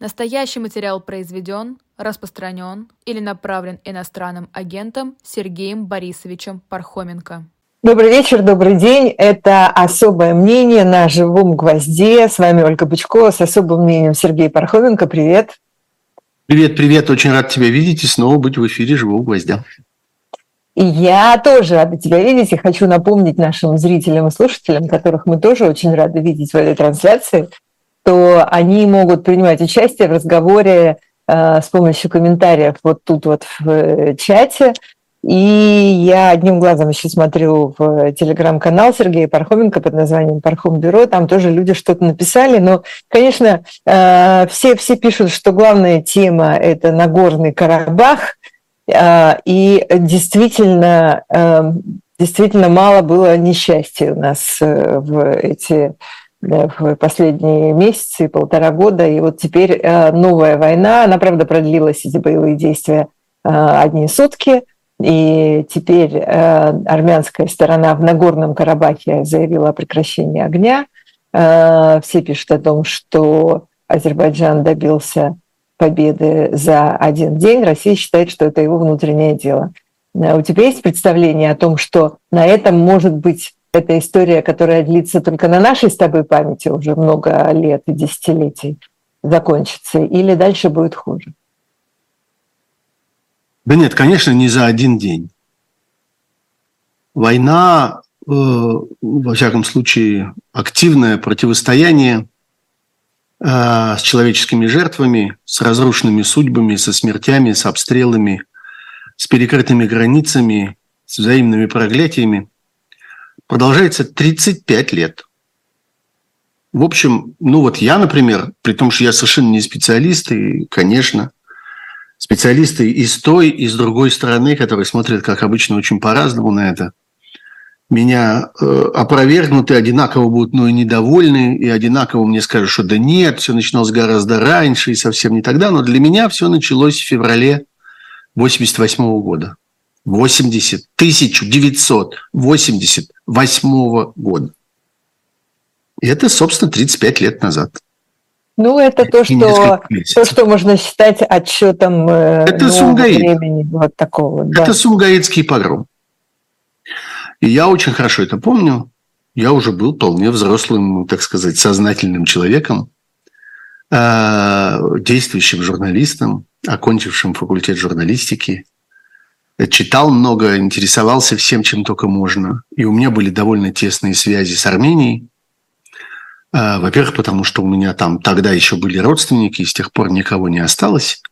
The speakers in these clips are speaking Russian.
Настоящий материал произведен, распространен или направлен иностранным агентом Сергеем Борисовичем Пархоменко. Добрый вечер, добрый день. Это «Особое мнение» на «Живом гвозде». С вами Ольга Бычкова с особым мнением Сергей Пархоменко. Привет. Привет, привет. Очень рад тебя видеть и снова быть в эфире «Живого гвоздя». И я тоже рада тебя видеть и хочу напомнить нашим зрителям и слушателям, которых мы тоже очень рады видеть в этой трансляции, то они могут принимать участие в разговоре э, с помощью комментариев вот тут вот в э, чате. И я одним глазом еще смотрю в телеграм-канал Сергея Пархоменко под названием «Пархом Бюро». Там тоже люди что-то написали. Но, конечно, э, все, все пишут, что главная тема – это Нагорный Карабах. Э, и действительно, э, действительно мало было несчастья у нас в эти в последние месяцы, полтора года. И вот теперь новая война, она, правда, продлилась, эти боевые действия, одни сутки – и теперь э, армянская сторона в Нагорном Карабахе заявила о прекращении огня. Э, все пишут о том, что Азербайджан добился победы за один день. Россия считает, что это его внутреннее дело. Э, у тебя есть представление о том, что на этом может быть эта история, которая длится только на нашей с тобой памяти уже много лет и десятилетий, закончится, или дальше будет хуже? Да нет, конечно, не за один день. Война, э, во всяком случае, активное противостояние э, с человеческими жертвами, с разрушенными судьбами, со смертями, с обстрелами, с перекрытыми границами, с взаимными проклятиями, продолжается 35 лет. В общем, ну вот я, например, при том, что я совершенно не специалист, и, конечно, специалисты и с той, и с другой стороны, которые смотрят, как обычно, очень по-разному на это, меня э, опровергнут и одинаково будут ну, и недовольны, и одинаково мне скажут, что да нет, все начиналось гораздо раньше и совсем не тогда. Но для меня все началось в феврале 88 -го года. 80, 1988 года. И это, собственно, 35 лет назад. Ну, это то, что, то, что можно считать отчетом э, это времени. Вот такого. Это да. Сумгаитский погром. И я очень хорошо это помню. Я уже был вполне взрослым, так сказать, сознательным человеком, э, действующим журналистом, окончившим факультет журналистики. Читал много, интересовался всем, чем только можно. И у меня были довольно тесные связи с Арменией. А, во-первых, потому что у меня там тогда еще были родственники, и с тех пор никого не осталось.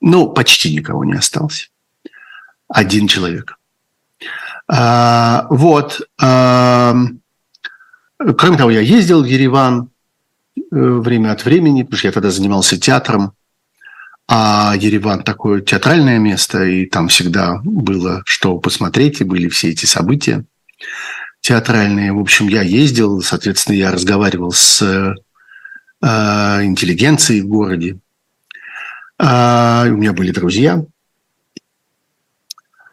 Ну, почти никого не осталось. Один человек. А, вот. А, кроме того, я ездил в Ереван э, время от времени, потому что я тогда занимался театром. А Ереван такое театральное место, и там всегда было что посмотреть, и были все эти события театральные. В общем, я ездил, соответственно, я разговаривал с э, интеллигенцией в городе. Э, у меня были друзья.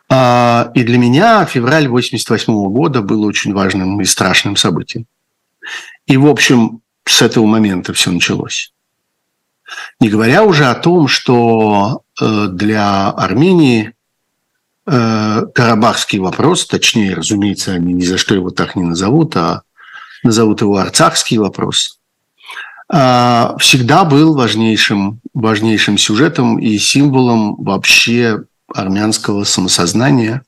Э, и для меня февраль 88 года был очень важным и страшным событием. И, в общем, с этого момента все началось. Не говоря уже о том, что э, для Армении Э, карабахский вопрос, точнее, разумеется, они ни за что его так не назовут, а назовут его арцахский вопрос, а, всегда был важнейшим, важнейшим сюжетом и символом вообще армянского самосознания,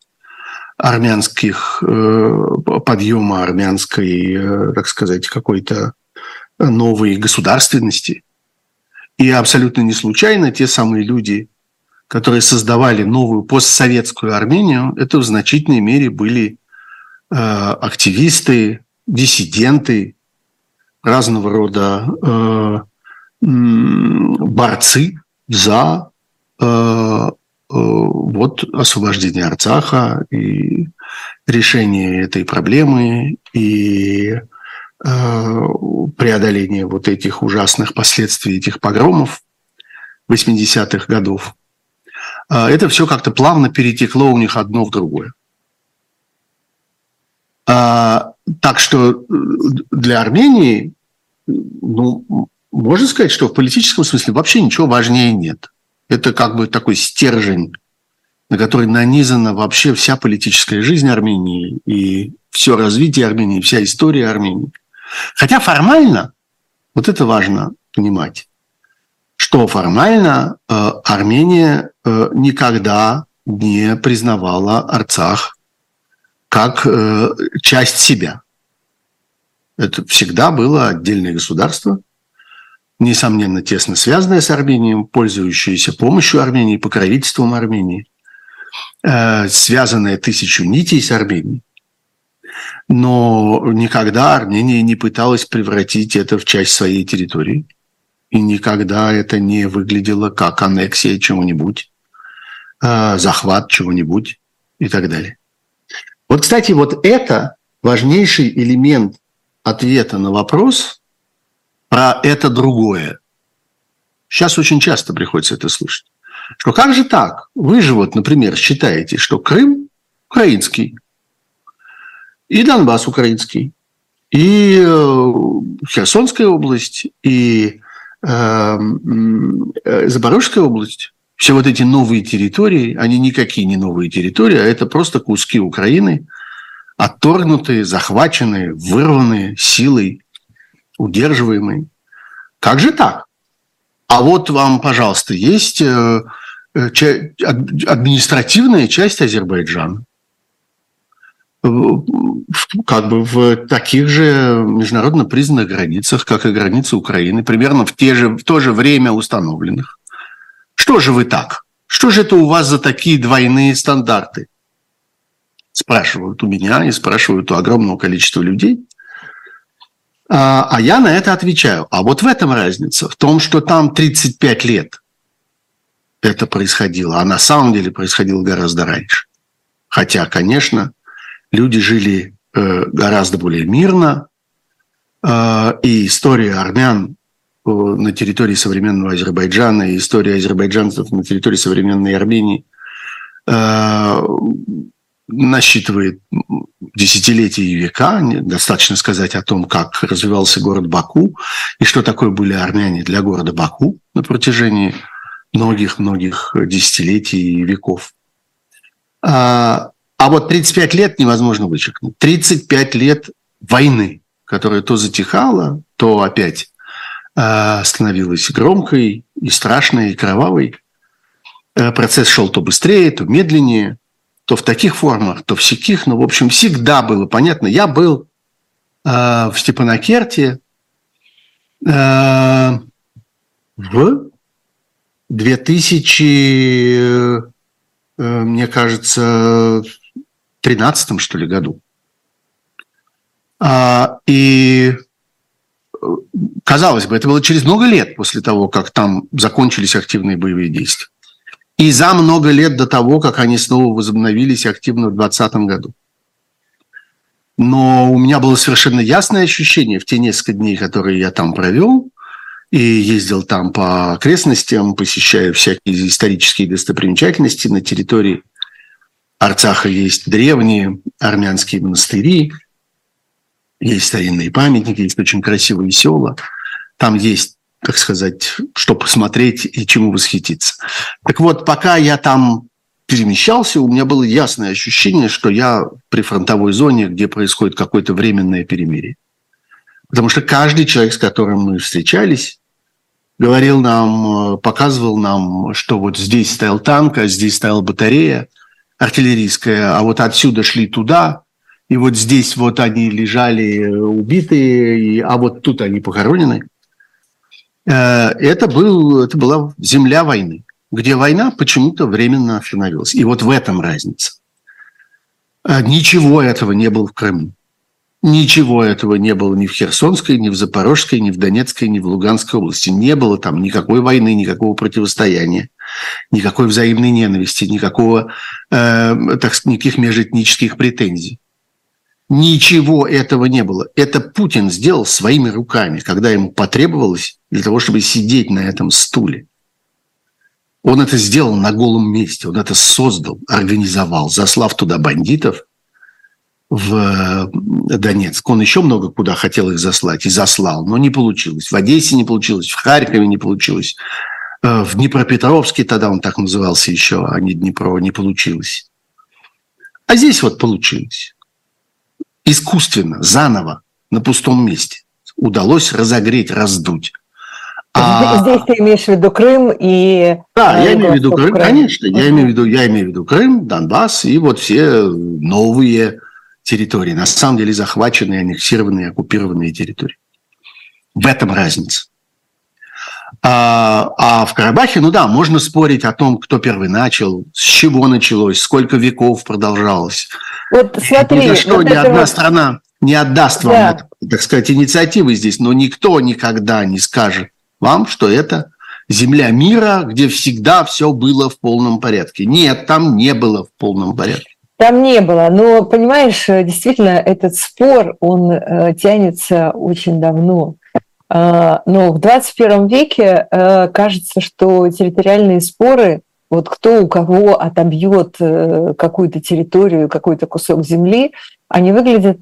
армянских э, подъема армянской, так сказать, какой-то новой государственности. И абсолютно не случайно те самые люди, которые создавали новую постсоветскую Армению, это в значительной мере были э, активисты, диссиденты, разного рода э, борцы за э, э, вот освобождение Арцаха и решение этой проблемы. И э, преодоление вот этих ужасных последствий этих погромов 80-х годов. А, это все как-то плавно перетекло у них одно в другое. А, так что э, для Армении, ну, можно сказать, что в политическом смысле вообще ничего важнее нет. Это как бы такой стержень, на который нанизана вообще вся политическая жизнь Армении и все развитие Армении, вся история Армении. Хотя формально, вот это важно понимать, что формально э, Армения э, никогда не признавала Арцах как э, часть себя. Это всегда было отдельное государство, несомненно, тесно связанное с Арменией, пользующееся помощью Армении, покровительством Армении, э, связанное тысячу нитей с Арменией. Но никогда Армения не пыталась превратить это в часть своей территории. И никогда это не выглядело как аннексия чего-нибудь, э, захват чего-нибудь и так далее. Вот, кстати, вот это важнейший элемент ответа на вопрос про это другое. Сейчас очень часто приходится это слышать. Что как же так? Вы же вот, например, считаете, что Крым украинский, и Донбасс украинский, и э, Херсонская область, и э, э, Запорожская область. Все вот эти новые территории, они никакие не новые территории, а это просто куски Украины – отторгнутые, захваченные, вырванные силой, удерживаемые. Как же так? А вот вам, пожалуйста, есть э, административная часть Азербайджана, как бы в таких же международно признанных границах, как и границы Украины, примерно в, те же, в то же время установленных. Что же вы так? Что же это у вас за такие двойные стандарты? спрашивают у меня и спрашивают у огромного количества людей. А, а я на это отвечаю. А вот в этом разница, в том, что там 35 лет это происходило, а на самом деле происходило гораздо раньше. Хотя, конечно, люди жили э, гораздо более мирно, э, и история армян э, на территории современного Азербайджана и история азербайджанцев на территории современной Армении насчитывает десятилетия и века. Достаточно сказать о том, как развивался город Баку и что такое были армяне для города Баку на протяжении многих-многих десятилетий и веков. А, а вот 35 лет невозможно вычеркнуть. 35 лет войны, которая то затихала, то опять а, становилась громкой и страшной, и кровавой. Э, процесс шел то быстрее, то медленнее то в таких формах, то в сяких, но, в общем, всегда было понятно. Я был э, в Степанакерте э, в 2000, э, мне кажется, 13 что ли, году. А, и казалось бы, это было через много лет после того, как там закончились активные боевые действия и за много лет до того, как они снова возобновились активно в 2020 году. Но у меня было совершенно ясное ощущение в те несколько дней, которые я там провел, и ездил там по окрестностям, посещая всякие исторические достопримечательности на территории Арцаха есть древние армянские монастыри, есть старинные памятники, есть очень красивые села. Там есть так сказать, что посмотреть и чему восхититься. Так вот, пока я там перемещался, у меня было ясное ощущение, что я при фронтовой зоне, где происходит какое-то временное перемирие. Потому что каждый человек, с которым мы встречались, говорил нам, показывал нам, что вот здесь стоял танк, а здесь стояла батарея артиллерийская, а вот отсюда шли туда, и вот здесь вот они лежали убитые, а вот тут они похоронены. Э, это, был, это была земля войны, где война почему-то временно остановилась. И вот в этом разница. Э, ничего этого не было в Крыму. Ничего этого не было ни в Херсонской, ни в Запорожской, ни в Донецкой, ни в Луганской области. Не было там никакой войны, никакого противостояния, никакой взаимной ненависти, никакого, э, так, никаких межэтнических претензий. Ничего этого не было. Это Путин сделал своими руками, когда ему потребовалось для того, чтобы сидеть на этом стуле. Он это сделал на голом месте, он это создал, организовал, заслав туда бандитов, в Донецк. Он еще много куда хотел их заслать и заслал, но не получилось. В Одессе не получилось, в Харькове не получилось. Э, в Днепропетровске, тогда он так назывался еще, а не Днепро, не получилось. А здесь вот получилось. Искусственно, заново, на пустом месте. Удалось разогреть, раздуть. А... Здесь ты имеешь в виду Крым и... Да, я имею в виду Крым, Крым. конечно. Я имею, в виду, я имею в виду Крым, Донбасс и вот все новые территории. На самом деле захваченные, аннексированные, оккупированные территории. В этом разница. А, а в Карабахе, ну да, можно спорить о том, кто первый начал, с чего началось, сколько веков продолжалось. Вот смотри, Ни за что вот ни одна вот... страна не отдаст вам, да. так сказать, инициативы здесь, но никто никогда не скажет вам, что это земля мира, где всегда все было в полном порядке. Нет, там не было в полном порядке. Там не было. Но, понимаешь, действительно, этот спор, он э, тянется очень давно. А, но в 21 веке э, кажется, что территориальные споры, вот кто у кого отобьет э, какую-то территорию, какой-то кусок земли, они выглядят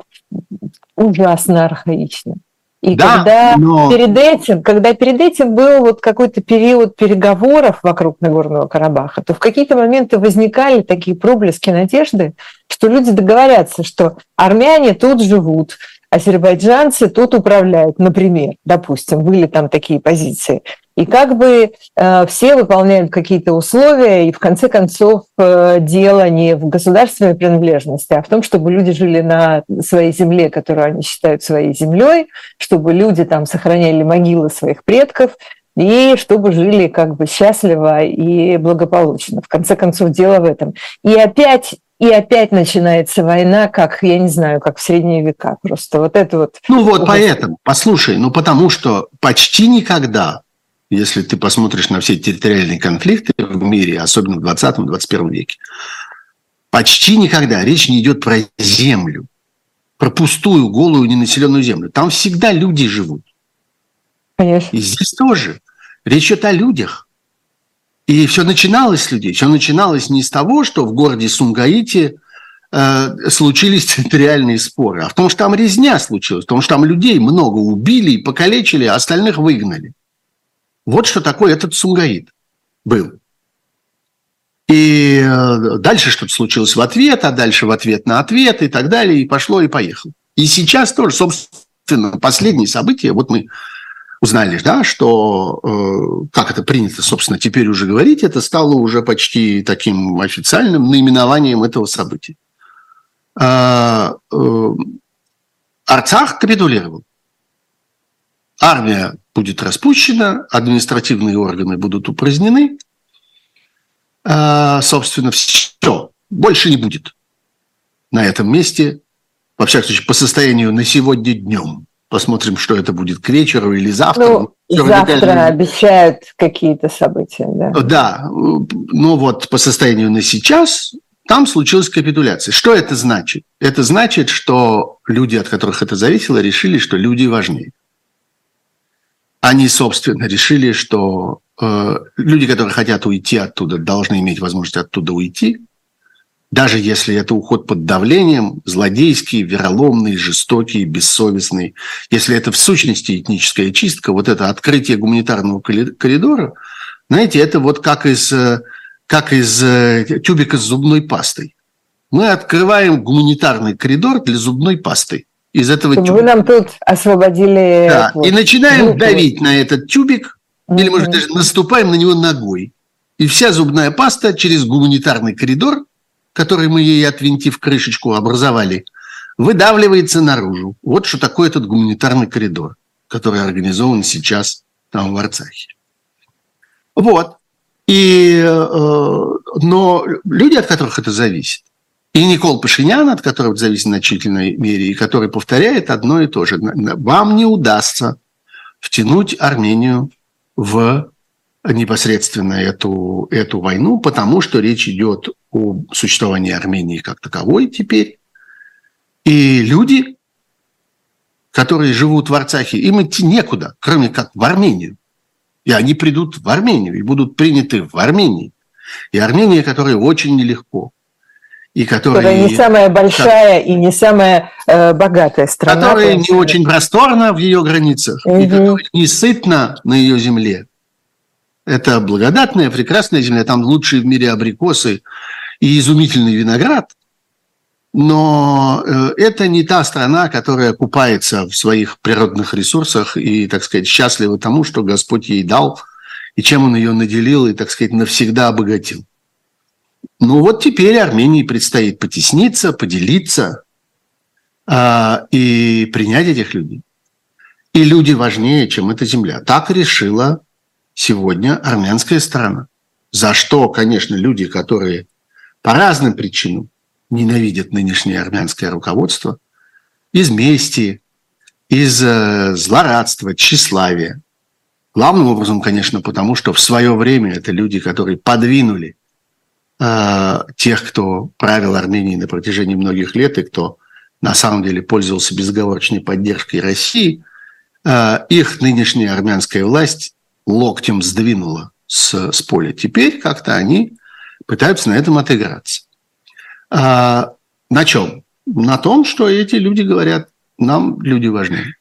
ужасно архаично. И да, когда но... перед этим, когда перед этим был вот какой-то период переговоров вокруг Нагорного Карабаха, то в какие-то моменты возникали такие проблески надежды, что люди договорятся, что армяне тут живут, азербайджанцы тут управляют, например, допустим, были там такие позиции. И как бы э, все выполняют какие-то условия, и в конце концов э, дело не в государственной принадлежности, а в том, чтобы люди жили на своей земле, которую они считают своей землей, чтобы люди там сохраняли могилы своих предков, и чтобы жили как бы счастливо и благополучно. В конце концов, дело в этом. И опять и опять начинается война, как, я не знаю, как в средние века. Просто вот это вот... Ну вот поэтому, послушай, ну потому что почти никогда, если ты посмотришь на все территориальные конфликты в мире, особенно в 20-21 веке, почти никогда речь не идет про землю, про пустую, голую, ненаселенную землю. Там всегда люди живут. Конечно. И здесь тоже. Речь идет о людях. И все начиналось с людей. Все начиналось не с того, что в городе Сумгаите э, случились территориальные споры, а в том, что там резня случилась, в том, что там людей много убили и покалечили, а остальных выгнали. Вот что такое этот Сумгаит был. И э, дальше что-то случилось в ответ, а дальше в ответ на ответ и так далее, и пошло, и поехало. И сейчас тоже, собственно, последние события, вот мы узнали, да, что, э, как это принято, собственно, теперь уже говорить, это стало уже почти таким официальным наименованием этого события. А, э, Арцах капитулировал. Армия будет распущена, административные органы будут упразднены. А, собственно, все. Больше не будет на этом месте, во всяком случае, по состоянию на сегодня днем. Посмотрим, что это будет к вечеру или завтра. Ну, завтра радикально... обещают какие-то события, да? Да, но вот по состоянию на сейчас там случилась капитуляция. Что это значит? Это значит, что люди, от которых это зависело, решили, что люди важнее. Они, собственно, решили, что э, люди, которые хотят уйти оттуда, должны иметь возможность оттуда уйти даже если это уход под давлением, злодейский, вероломный, жестокий, бессовестный, если это в сущности этническая чистка, вот это открытие гуманитарного коридора, знаете, это вот как из, как из э, тюбика с зубной пастой. Мы открываем гуманитарный коридор для зубной пасты из этого Чтобы тюбика. Вы нам тут освободили... Да, вот, и начинаем руку. давить на этот тюбик, mm-hmm. или, может, даже наступаем на него ногой. И вся зубная паста через гуманитарный коридор который мы ей, отвинтив крышечку, образовали, выдавливается наружу. Вот что такое этот гуманитарный коридор, который организован сейчас там в Арцахе. Вот. И, э, но люди, от которых это зависит, и Никол Пашинян, от которого зависит в значительной мере, и который повторяет одно и то же. Вам не удастся втянуть Армению в непосредственно эту, эту войну, потому что речь идет о существовании Армении как таковой теперь. И люди, которые живут в Арцахе, им идти некуда, кроме как в Армению. И они придут в Армению и будут приняты в Армении. И Армения, которая очень нелегко. И которые... Которая не самая большая как, и не самая э, богатая страна. Которая не очень просторна в ее границах, угу. и которая не сытна на ее земле. Это благодатная, прекрасная земля, там лучшие в мире абрикосы и изумительный виноград. Но э, это не та страна, которая купается в своих природных ресурсах и, так сказать, счастлива тому, что Господь ей дал, и чем Он ее наделил, и, так сказать, навсегда обогатил. Ну вот теперь Армении предстоит потесниться, поделиться э, и принять этих людей. И люди важнее, чем эта земля. Так решила сегодня армянская сторона. За что, конечно, люди, которые по разным причинам ненавидят нынешнее армянское руководство, из мести, из э, злорадства, тщеславия. Главным образом, конечно, потому что в свое время это люди, которые подвинули Э, тех, кто правил Арменией на протяжении многих лет и кто на самом деле пользовался безоговорочной поддержкой России, э, их нынешняя армянская власть локтем сдвинула с, с поля. Теперь как-то они пытаются на этом отыграться. А, на чем? На том, что эти люди говорят, нам люди важны.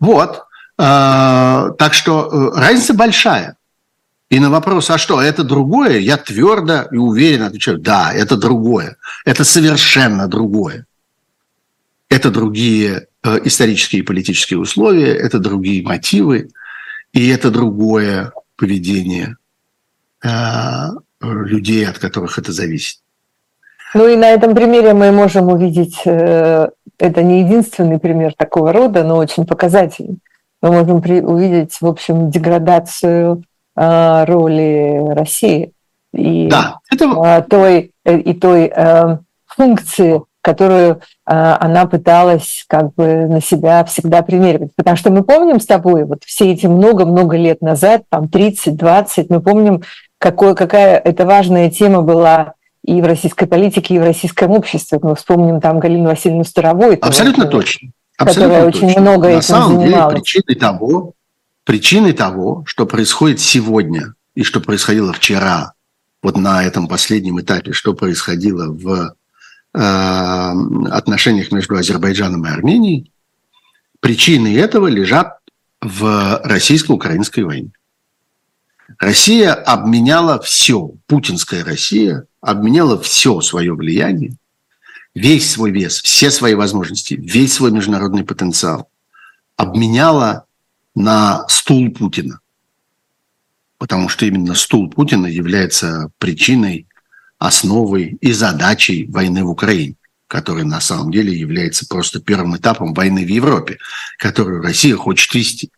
Вот. А, так что разница большая. И на вопрос, а что, это другое, я твердо и уверенно отвечаю, да, это другое. Это совершенно другое. Это другие э, исторические и политические условия, это другие мотивы, и это другое поведение э, людей, от которых это зависит. Ну и на этом примере мы можем увидеть, э, это не единственный пример такого рода, но очень показательный. Мы можем увидеть, в общем, деградацию роли России и да, это... Э, той, э, и той функции, которую она пыталась как бы на себя всегда примеривать. Потому что мы помним с тобой вот все эти много-много лет назад, там 30-20, мы помним, какой, какая это важная тема была и в российской политике, и в российском обществе. Мы вспомним там Галину Васильевну Старовой. Абсолютно например, точно. Абсолютно которая точно. очень много На этим самом занималась. деле причиной того, причиной того, что происходит сегодня и что происходило вчера, вот на этом последнем этапе, что происходило в э, отношениях между Азербайджаном и Арменией, причины этого лежат в российско-украинской войне. Россия обменяла все, путинская Россия обменяла все свое влияние, весь свой вес, все свои возможности, весь свой международный потенциал обменяла на стул Путина. Потому что именно стул Путина является причиной, основой и задачей войны в Украине, которая на самом деле является просто первым этапом войны в Европе, которую Россия хочет вести.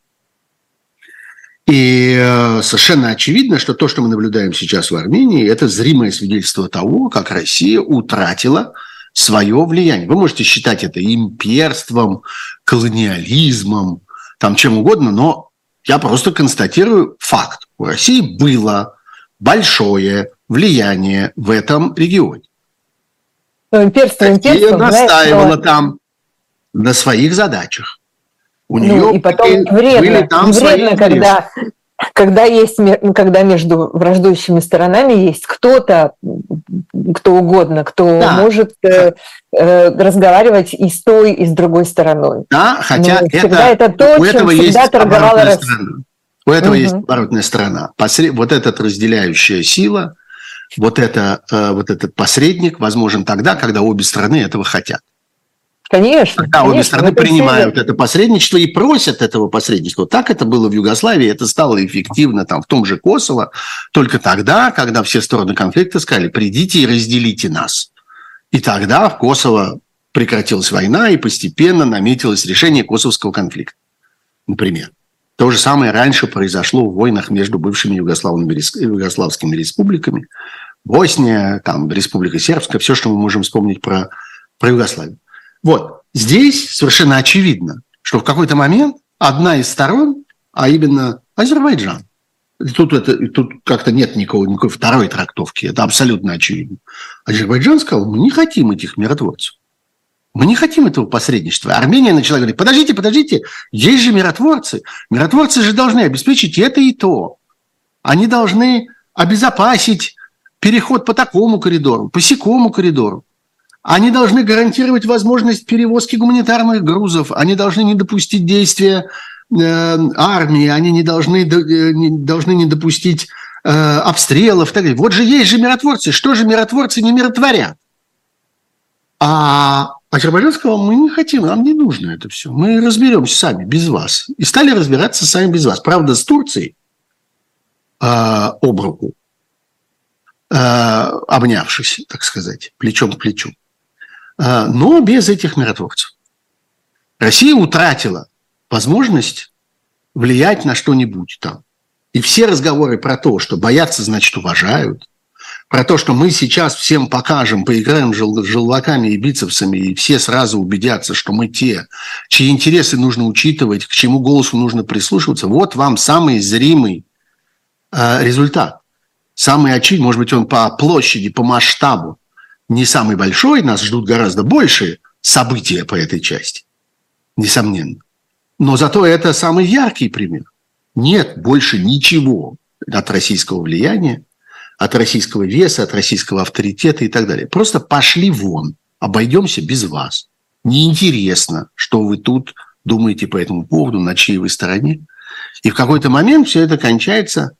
И э, совершенно очевидно, что то, что мы наблюдаем сейчас в Армении, это зримое свидетельство того, как Россия утратила свое влияние. Вы можете считать это имперством, колониализмом, там чем угодно, но я просто констатирую факт. У России было большое влияние в этом регионе. Ну, имперство, имперство, настаивала что... там на своих задачах. У ну, нее и потом вредно, были там вредно, когда когда есть, когда между враждующими сторонами есть кто-то, кто угодно, кто да. может э, э, разговаривать и с той, и с другой стороной. Да, хотя Но это, это то, у этого есть оборотная сторона. У этого угу. есть оборотная сторона. Посред, вот эта разделяющая сила, вот, это, э, вот этот посредник возможен тогда, когда обе стороны этого хотят. Конечно. Когда конечно, обе стороны принимают это посредничество и просят этого посредничества. Так это было в Югославии, это стало эффективно там в том же Косово, только тогда, когда все стороны конфликта сказали, придите и разделите нас. И тогда в Косово прекратилась война, и постепенно наметилось решение косовского конфликта, например. То же самое раньше произошло в войнах между бывшими югославскими республиками. Босния, там, Республика Сербская, все, что мы можем вспомнить про, про Югославию. Вот. Здесь совершенно очевидно, что в какой-то момент одна из сторон, а именно Азербайджан, тут, это, тут как-то нет никакого, никакой второй трактовки, это абсолютно очевидно. Азербайджан сказал, мы не хотим этих миротворцев. Мы не хотим этого посредничества. Армения начала говорить, подождите, подождите, есть же миротворцы. Миротворцы же должны обеспечить это и то. Они должны обезопасить переход по такому коридору, по секому коридору. Они должны гарантировать возможность перевозки гуманитарных грузов, они должны не допустить действия э, армии, они не должны, э, не, должны не допустить э, обстрелов. Так далее. Вот же есть же миротворцы. Что же миротворцы не миротворят? А Азербайджан сказал, мы не хотим, нам не нужно это все. Мы разберемся сами, без вас. И стали разбираться сами без вас. Правда, с Турцией э, об руку, э, обнявшись, так сказать, плечом к плечу. Э, но без этих миротворцев. Россия утратила возможность влиять на что-нибудь там. И все разговоры про то, что боятся, значит, уважают, про то, что мы сейчас всем покажем, поиграем жел- желваками и бицепсами, и все сразу убедятся, что мы те, чьи интересы нужно учитывать, к чему голосу нужно прислушиваться, вот вам самый зримый э, результат. Самый очевидный, может быть, он по площади, по масштабу не самый большой, нас ждут гораздо большие события по этой части, несомненно. Но зато это самый яркий пример. Нет больше ничего от российского влияния, от российского веса, от российского авторитета и так далее. Просто пошли вон, обойдемся без вас. Неинтересно, что вы тут думаете по этому поводу, на чьей вы стороне. И в какой-то момент все это кончается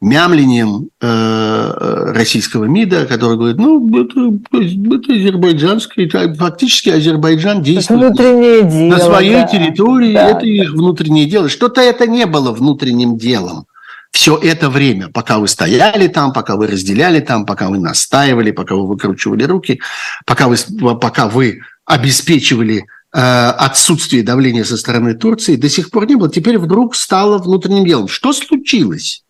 мямлением э, российского МИДа, который говорит, ну, это, это азербайджанское, это фактически Азербайджан действует дело, на своей да. территории, Да. это их внутреннее дело. Что-то это не было внутренним делом. Все это время, пока вы стояли там, пока вы разделяли там, пока вы настаивали, пока вы выкручивали руки, пока вы, пока вы обеспечивали э, отсутствие давления со стороны Турции, до сих пор не было. Теперь вдруг стало внутренним делом. Что случилось?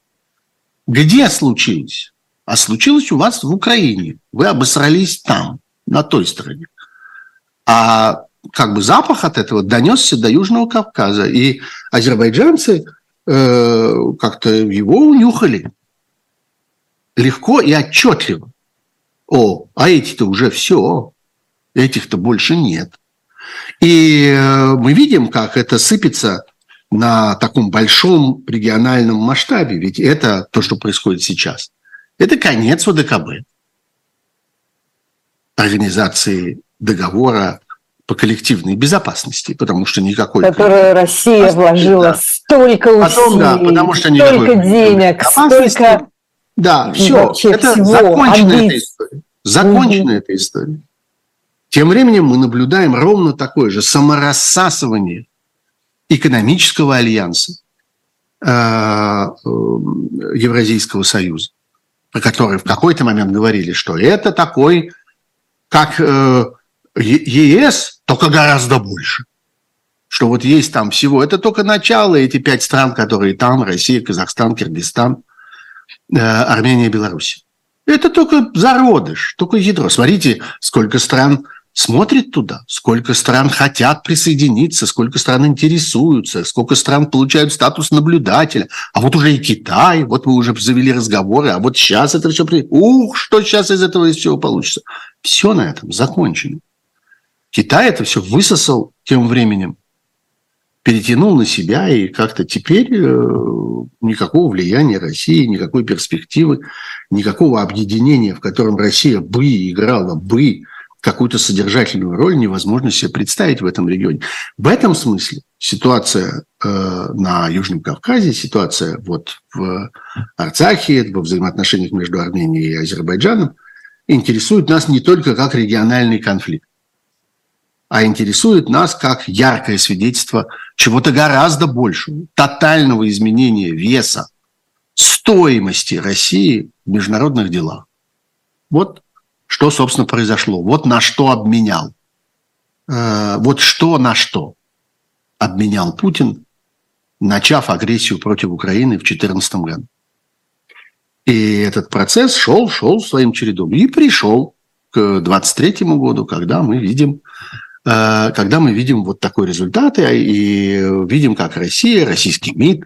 Где случилось? А случилось у вас в Украине. Вы обосрались там, на той стороне. А как бы запах от этого донесся до Южного Кавказа. И азербайджанцы э, как-то его унюхали легко и отчетливо. О, а эти-то уже все, этих-то больше нет. И э, мы видим, как это сыпется на таком большом региональном масштабе. Ведь это то, что происходит сейчас. Это конец ОДКБ. Организации договора по коллективной безопасности, потому что никакой... которую Россия вложила да. столько усилий, Потом, да, потому что столько денег, столько... Да, все, это всего, закончена амбиций. эта история. Закончена эта история. Тем временем мы наблюдаем ровно такое же саморассасывание экономического альянса э, э, Евразийского союза, про который в какой-то момент говорили, что это такой, как э, ЕС, только гораздо больше. Что вот есть там всего, это только начало, эти пять стран, которые там, Россия, Казахстан, Киргизстан, Армения, Беларусь. Это только зародыш, только ядро. Смотрите, сколько стран смотрит туда, сколько стран хотят присоединиться, сколько стран интересуются, сколько стран получают статус наблюдателя. А вот уже и Китай, вот мы уже завели разговоры, а вот сейчас это все... Ух, что сейчас из этого из всего получится. Все на этом закончено. Китай это все высосал тем временем, перетянул на себя, и как-то теперь э, никакого влияния России, никакой перспективы, никакого объединения, в котором Россия бы играла бы какую-то содержательную роль, невозможно себе представить в этом регионе. В этом смысле ситуация э, на Южном Кавказе, ситуация вот в Арцахе, во взаимоотношениях между Арменией и Азербайджаном интересует нас не только как региональный конфликт, а интересует нас как яркое свидетельство чего-то гораздо большего, тотального изменения веса, стоимости России в международных делах. Вот что, собственно, произошло. Вот на что обменял. Э, Вот что на что обменял Путин, начав агрессию против Украины в 2014 году. И этот процесс шел, шел своим чередом. И пришел к 2023 году, когда мы видим э, когда мы видим вот такой результат и и видим, как Россия, российский МИД,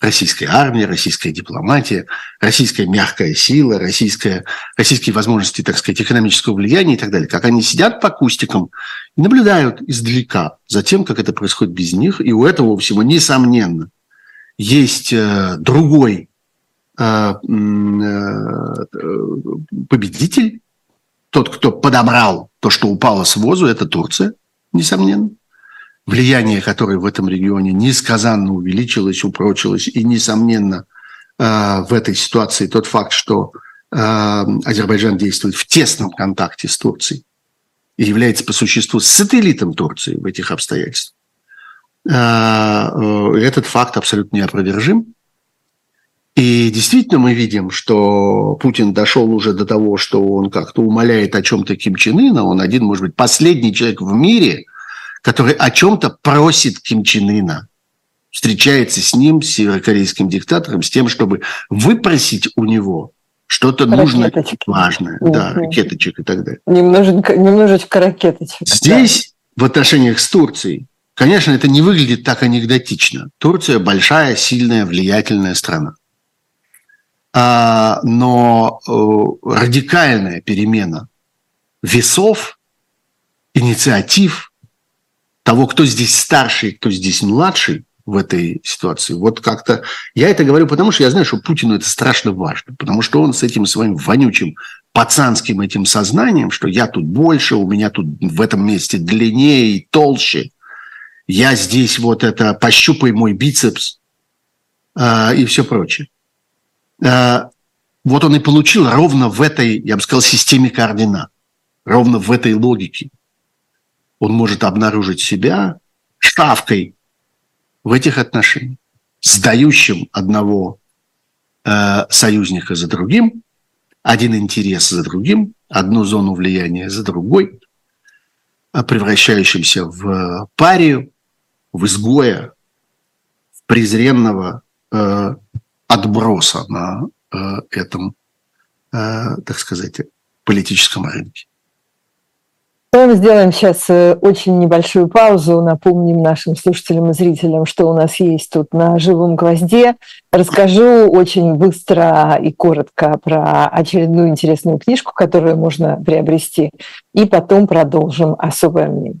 российская армия, российская дипломатия, российская мягкая сила, российская, российские возможности, так сказать, экономического влияния и так далее, как они сидят по кустикам и наблюдают издалека за тем, как это происходит без них. И у этого всего, несомненно, есть э, другой победитель, тот, кто подобрал то, что упало с возу, это Турция, несомненно. Влияние которое в этом регионе несказанно увеличилось, упрочилось. И, несомненно, в этой ситуации тот факт, что Азербайджан действует в тесном контакте с Турцией и является по существу сателлитом Турции в этих обстоятельствах. Э, этот факт абсолютно неопровержим. И действительно мы видим, что Путин дошел уже до того, что он как-то умоляет о чем-то Ким Чен Ына. Он один, может быть, последний человек в мире, который о чем-то просит Ким Чен Ына. Встречается с ним, с северокорейским диктатором, с тем, чтобы выпросить у него что-то нужно важное. Угу. Да, ракеточек и так далее. Немножечко, немножечко ракеточек. Здесь да. в отношениях с Турцией, конечно, это не выглядит так анекдотично. Турция большая, сильная, влиятельная страна. А, но э, радикальная перемена весов, инициатив, того, кто здесь старший, кто здесь младший, в этой ситуации. Вот как-то я это говорю, потому что я знаю, что Путину это страшно важно, потому что он с этим своим вонючим пацанским этим сознанием, что я тут больше, у меня тут в этом месте длиннее и толще, я здесь вот это пощупай мой бицепс э, и все прочее. Э, вот он и получил ровно в этой, я бы сказал, системе координат, ровно в этой логике. Он может обнаружить себя шавкой в этих отношениях, сдающим одного э, союзника за другим, один интерес за другим, одну зону влияния за другой, э, превращающимся в парию, в изгоя, в презренного э, отброса на э, этом, э, так сказать, политическом рынке. Мы сделаем сейчас э, очень небольшую паузу, напомним нашим слушателям и зрителям, что у нас есть тут на живом гвозде. Расскажу очень быстро и коротко про очередную интересную книжку, которую можно приобрести, и потом продолжим особое мнение.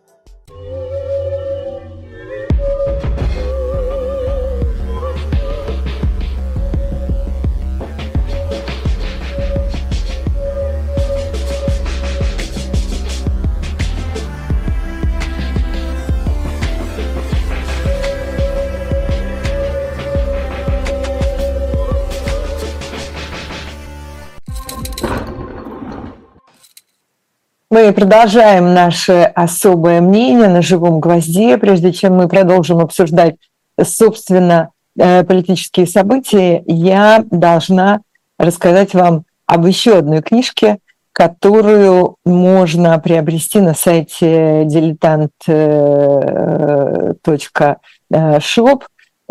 Мы продолжаем наше особое мнение на живом гвозде. Прежде чем мы продолжим обсуждать, собственно, э, политические события, я должна рассказать вам об еще одной книжке, которую можно приобрести на сайте diletant.shop.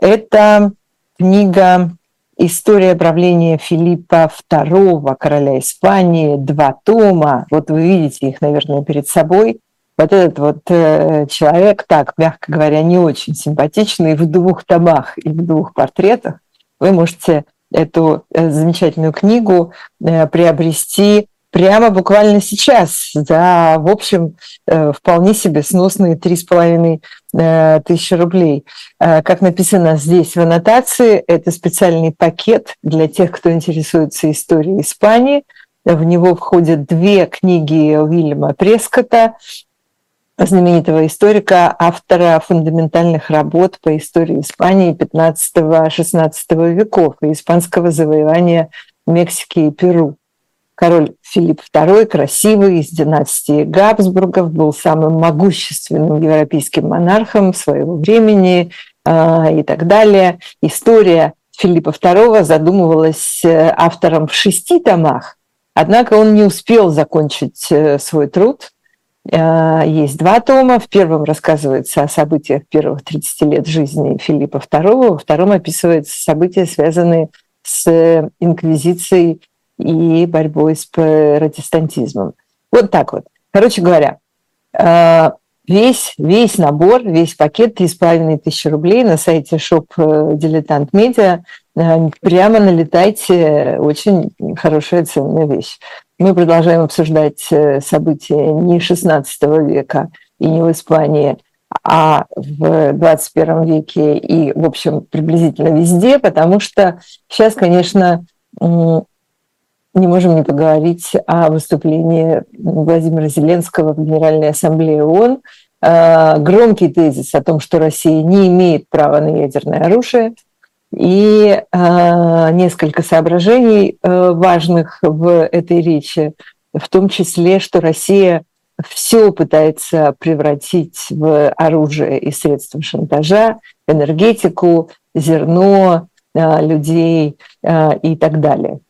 Это книга История правления Филиппа II, короля Испании, два тома. Вот вы видите их, наверное, перед собой. Вот этот вот э, человек, так, мягко говоря, не очень симпатичный, в двух томах и в двух портретах. Вы можете эту э, замечательную книгу э, приобрести прямо буквально сейчас за, в общем, э, вполне себе сносные 3,5 э, тысячи рублей. Э, как написано здесь в аннотации, это специальный пакет для тех, кто интересуется историей Испании. В него входят две книги Уильяма Прескота, знаменитого историка, автора фундаментальных работ по истории Испании 15-16 веков и испанского завоевания Мексики и Перу. Король Филипп II, красивый, из династии Габсбургов, был самым могущественным европейским монархом своего времени э, и так далее. История Филиппа II задумывалась э, автором в шести томах, однако он не успел закончить э, свой труд. Э, есть два тома. В первом рассказывается о событиях первых 30 лет жизни Филиппа II, во втором описываются события, связанные с инквизицией и борьбой с протестантизмом. Вот так вот. Короче говоря, э, весь, весь набор, весь пакет 3,5 тысячи рублей на сайте shop Дилетант Медиа. Прямо налетайте, очень хорошая ценная вещь. Мы продолжаем обсуждать события не 16 века и не в Испании, а в 21 веке и, в общем, приблизительно везде, потому что сейчас, конечно, не можем не поговорить о выступлении Владимира Зеленского в Генеральной Ассамблее ООН. А, громкий тезис о том, что Россия не имеет права на ядерное оружие, и а, несколько соображений э, важных в этой речи, в том числе, что Россия все пытается превратить в оружие и средства шантажа, энергетику, зерно, людей и так далее.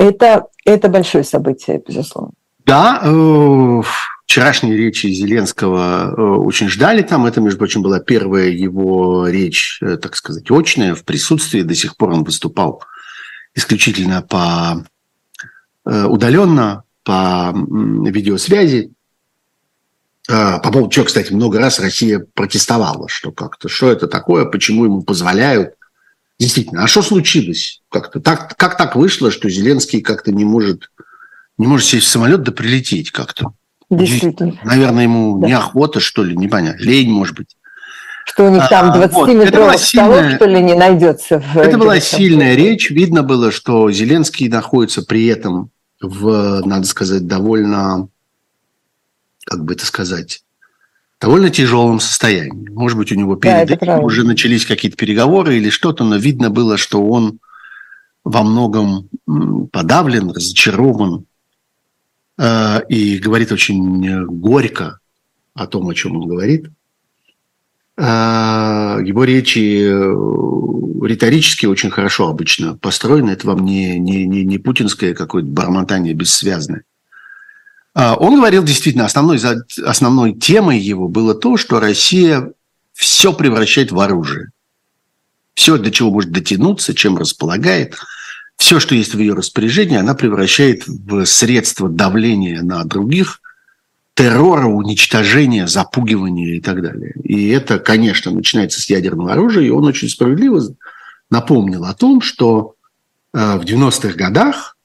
Это, это большое событие, безусловно. Да, э, вчерашние речи Зеленского э, очень ждали там. Это, между прочим, была первая его речь, э, так сказать, очная, в присутствии. До сих пор он выступал исключительно по удаленно, по видеосвязи. По поводу чего, кстати, много раз Россия протестовала, что как-то, что это такое, почему ему позволяют Действительно, а что случилось? Как-то так, как так вышло, что Зеленский как-то не может, не может сесть в самолет да прилететь как-то? Действительно. Наверное, ему да. неохота, что ли, непонятно. Лень, может быть. Что у них там 20-метровых вот, столов, что ли, не найдется. В это была сильная речь. Видно было, что Зеленский находится при этом в, надо сказать, довольно, как бы это сказать, довольно тяжелом состоянии. Может быть, у него перед да, этим уже начались какие-то переговоры или что-то, но видно было, что он во многом подавлен, разочарован э, и говорит очень горько о том, о чем он говорит. Э, его речи э, риторически очень хорошо обычно построены. Это вам не, не, не, не путинское какое-то бормотание бессвязное. А, он говорил действительно, основной, основной темой его было то, что Россия все превращает в оружие. Все, до чего может дотянуться, чем располагает, все, что есть в ее распоряжении, она превращает в средство давления на других, террора, уничтожения, запугивания и так далее. И это, конечно, начинается с ядерного оружия, и он очень справедливо напомнил о том, что э, в 90-х годах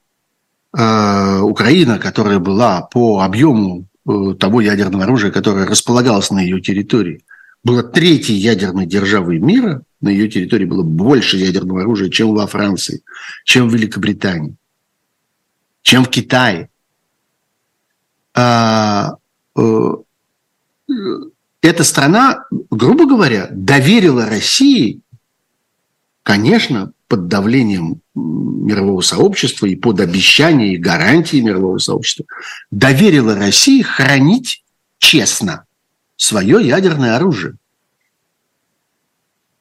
Украина, которая была по объему э, того ядерного оружия, которое располагалось на ее территории, была третьей ядерной державой мира, на ее территории было больше ядерного оружия, чем во Франции, чем в Великобритании, чем в Китае. А, э, эта страна, грубо говоря, доверила России, конечно, под давлением мирового сообщества и под обещания и гарантии мирового сообщества доверила России хранить честно свое ядерное оружие.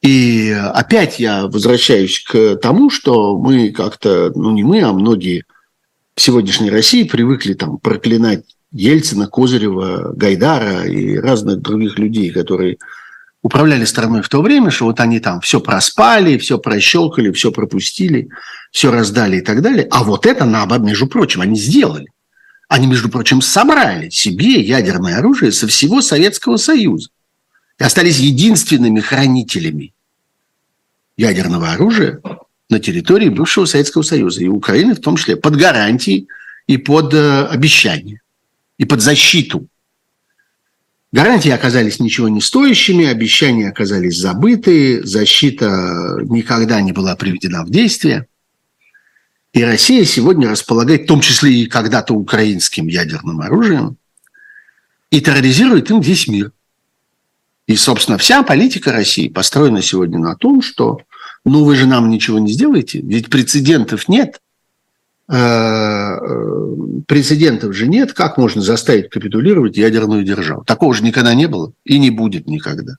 И опять я возвращаюсь к тому, что мы как-то, ну не мы, а многие в сегодняшней России привыкли там проклинать Ельцина, Козырева, Гайдара и разных других людей, которые управляли страной в то время, что вот они там все проспали, все прощелкали, все пропустили, все раздали и так далее. А вот это, наоборот, между прочим, они сделали. Они, между прочим, собрали себе ядерное оружие со всего Советского Союза. И остались единственными хранителями ядерного оружия на территории бывшего Советского Союза. И Украины в том числе под гарантией и под э, обещание, и под защиту Гарантии оказались ничего не стоящими, обещания оказались забыты, защита никогда не была приведена в действие. И Россия сегодня располагает, в том числе и когда-то украинским ядерным оружием, и терроризирует им весь мир. И, собственно, вся политика России построена сегодня на том, что ну вы же нам ничего не сделаете, ведь прецедентов нет. Э, э, прецедентов же нет, как можно заставить капитулировать ядерную державу? Такого же никогда не было и не будет никогда.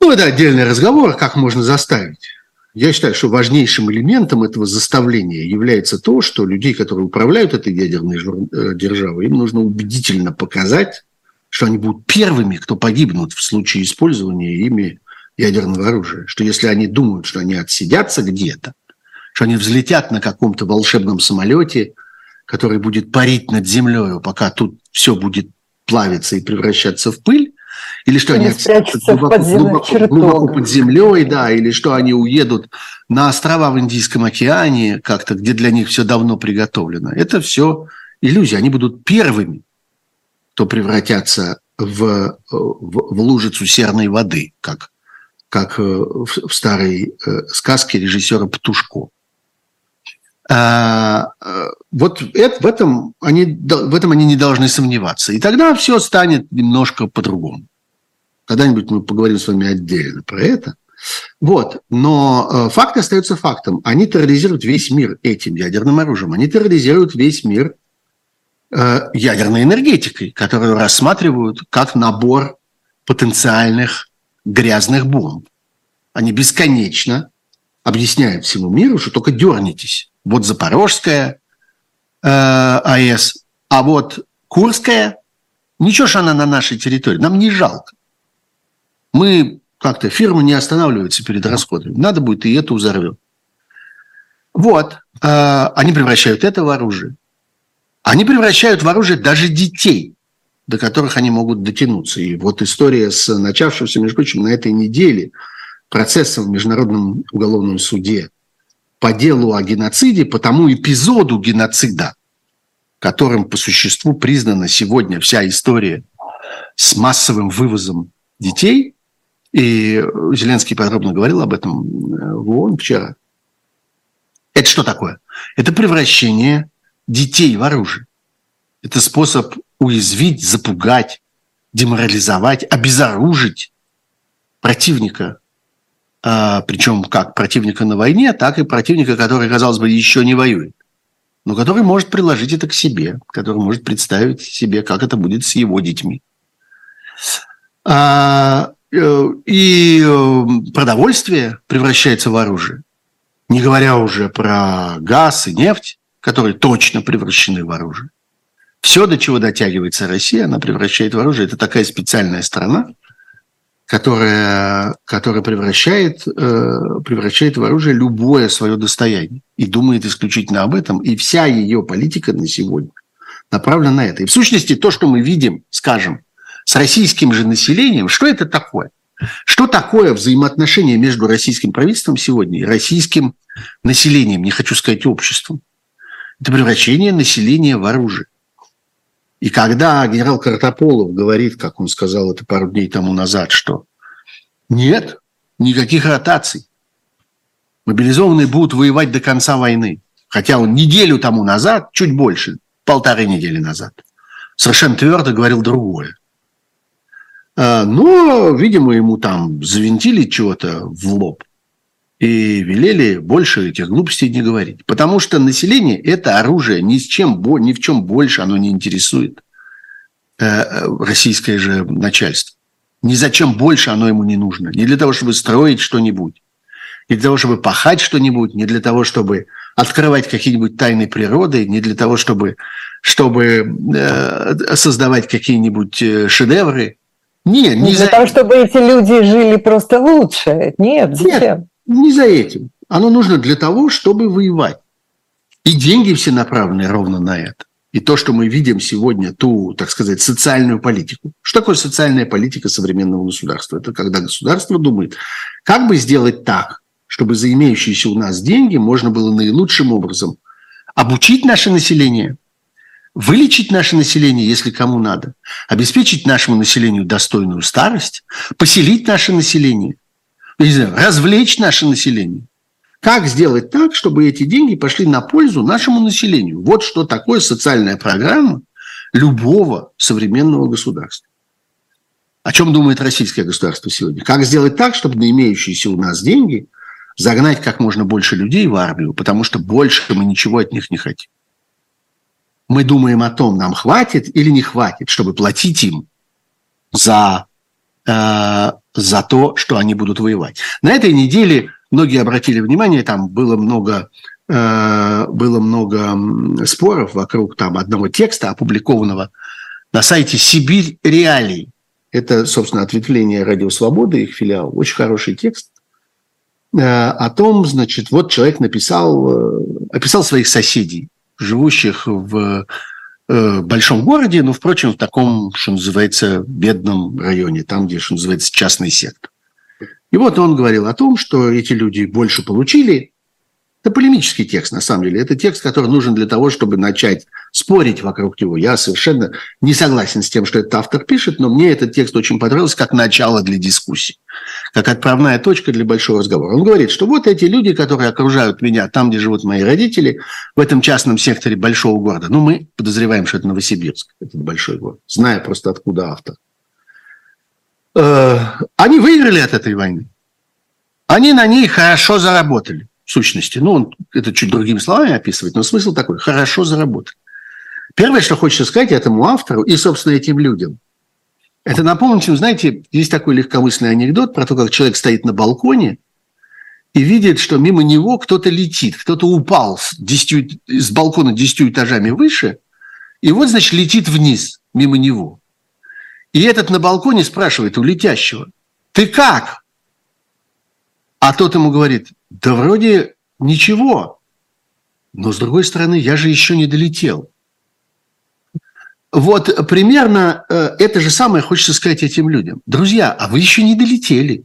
Ну, это отдельный разговор, как можно заставить. Я считаю, что важнейшим элементом этого заставления является то, что людей, которые управляют этой ядерной э, державой, им нужно убедительно показать, что они будут первыми, кто погибнут в случае использования ими ядерного оружия. Что если они думают, что они отсидятся где-то, что они взлетят на каком-то волшебном самолете, который будет парить над землей, пока тут все будет плавиться и превращаться в пыль, или что Или они спрячутся глубоко, подземных глубоко, глубоко под землей, да, или что они уедут на острова в Индийском океане, как-то, где для них все давно приготовлено. Это все иллюзии. Они будут первыми, кто превратятся в, в, в лужицу серной воды, как, как э, в, в старой э, сказке режиссера Птушко. А, э, вот это, в, этом они, в этом они не должны сомневаться. И тогда все станет немножко по-другому. Когда-нибудь мы поговорим с вами отдельно про это. Вот. Но э, факт остается фактом. Они терроризируют весь мир этим ядерным оружием. Они терроризируют весь мир э, ядерной энергетикой, которую рассматривают как набор потенциальных грязных бомб. Они бесконечно объясняют всему миру, что только дернитесь. Вот Запорожская э, АЭС, а вот Курская, ничего ж она на нашей территории, нам не жалко. Мы как-то, фирма не останавливается перед расходами. Надо будет и это взорвем. Вот. Э, они превращают это в оружие. Они превращают в оружие даже детей, до которых они могут дотянуться. И вот история с начавшимся, между прочим, на этой неделе процессом в Международном уголовном суде по делу о геноциде, по тому эпизоду геноцида, которым по существу признана сегодня вся история с массовым вывозом детей. И Зеленский подробно говорил об этом в ООН вчера. Это что такое? Это превращение детей в оружие. Это способ уязвить, запугать, деморализовать, обезоружить противника. А, причем как противника на войне, так и противника, который, казалось бы, еще не воюет. Но который может приложить это к себе, который может представить себе, как это будет с его детьми. А, э, и э, продовольствие превращается в оружие. Не говоря уже про газ и нефть, которые точно превращены в оружие. Все, до чего дотягивается Россия, она превращает в оружие. Это такая специальная страна, которая, которая превращает, э, превращает в оружие любое свое достояние и думает исключительно об этом. И вся ее политика на сегодня направлена на это. И в сущности то, что мы видим, скажем, с российским же населением, что это такое? Что такое взаимоотношение между российским правительством сегодня и российским населением, не хочу сказать обществом? Это превращение населения в оружие. И когда генерал Картополов говорит, как он сказал это пару дней тому назад, что нет никаких ротаций, мобилизованные будут воевать до конца войны, хотя он неделю тому назад, чуть больше, полторы недели назад, совершенно твердо говорил другое. А, но, видимо, ему там завинтили чего-то в лоб и велели больше этих глупостей не говорить. Потому что население – это оружие, ни, с чем, ни в чем больше оно не интересует э, российское же начальство. Ни зачем больше оно ему не нужно. Не для того, чтобы строить что-нибудь, не для того, чтобы пахать что-нибудь, не для того, чтобы открывать какие-нибудь тайны природы, не для того, чтобы, чтобы э, создавать какие-нибудь э, шедевры. Нет, не, не для за... того, чтобы эти люди жили просто лучше. Нет, зачем? Нет. Не за этим. Оно нужно для того, чтобы воевать. И деньги все направлены ровно на это. И то, что мы видим сегодня, ту, так сказать, социальную политику. Что такое социальная политика современного государства? Это когда государство думает, как бы сделать так, чтобы за имеющиеся у нас деньги можно было наилучшим образом обучить наше население, вылечить наше население, если кому надо, обеспечить нашему населению достойную старость, поселить наше население – развлечь наше население. Как сделать так, чтобы эти деньги пошли на пользу нашему населению? Вот что такое социальная программа любого современного государства. О чем думает российское государство сегодня? Как сделать так, чтобы на имеющиеся у нас деньги загнать как можно больше людей в армию, потому что больше мы ничего от них не хотим. Мы думаем о том, нам хватит или не хватит, чтобы платить им за э, за то, что они будут воевать. На этой неделе многие обратили внимание, там было много э, было много споров вокруг там одного текста, опубликованного на сайте «Сибирь реалий». Это, собственно, ответвление «Радио Свободы», их филиал. Очень хороший текст. о том, значит, вот человек написал, описал своих соседей, живущих в большом городе, но, впрочем, в таком, что называется, бедном районе, там, где, что называется, частный сектор. И вот он говорил о том, что эти люди больше получили, это полемический текст, на самом деле. Это текст, который нужен для того, чтобы начать спорить вокруг него. Я совершенно не согласен с тем, что этот автор пишет, но мне этот текст очень понравился как начало для дискуссии, как отправная точка для большого разговора. Он говорит, что вот эти люди, которые окружают меня там, где живут мои родители, в этом частном секторе большого города, ну, мы подозреваем, что это Новосибирск, этот большой город, зная просто откуда автор. Э, они выиграли от этой войны. Они на ней хорошо заработали сущности. Ну, он это чуть другими словами описывает, но смысл такой – хорошо заработать. Первое, что хочется сказать этому автору и, собственно, этим людям, это напомнить им, знаете, есть такой легкомысленный анекдот про то, как человек стоит на балконе и видит, что мимо него кто-то летит, кто-то упал с, 10, с балкона 10 этажами выше, и вот, значит, летит вниз мимо него. И этот на балконе спрашивает у летящего, ты как? А тот ему говорит, да вроде ничего. Но с другой стороны, я же еще не долетел. Вот примерно э, это же самое хочется сказать этим людям. Друзья, а вы еще не долетели.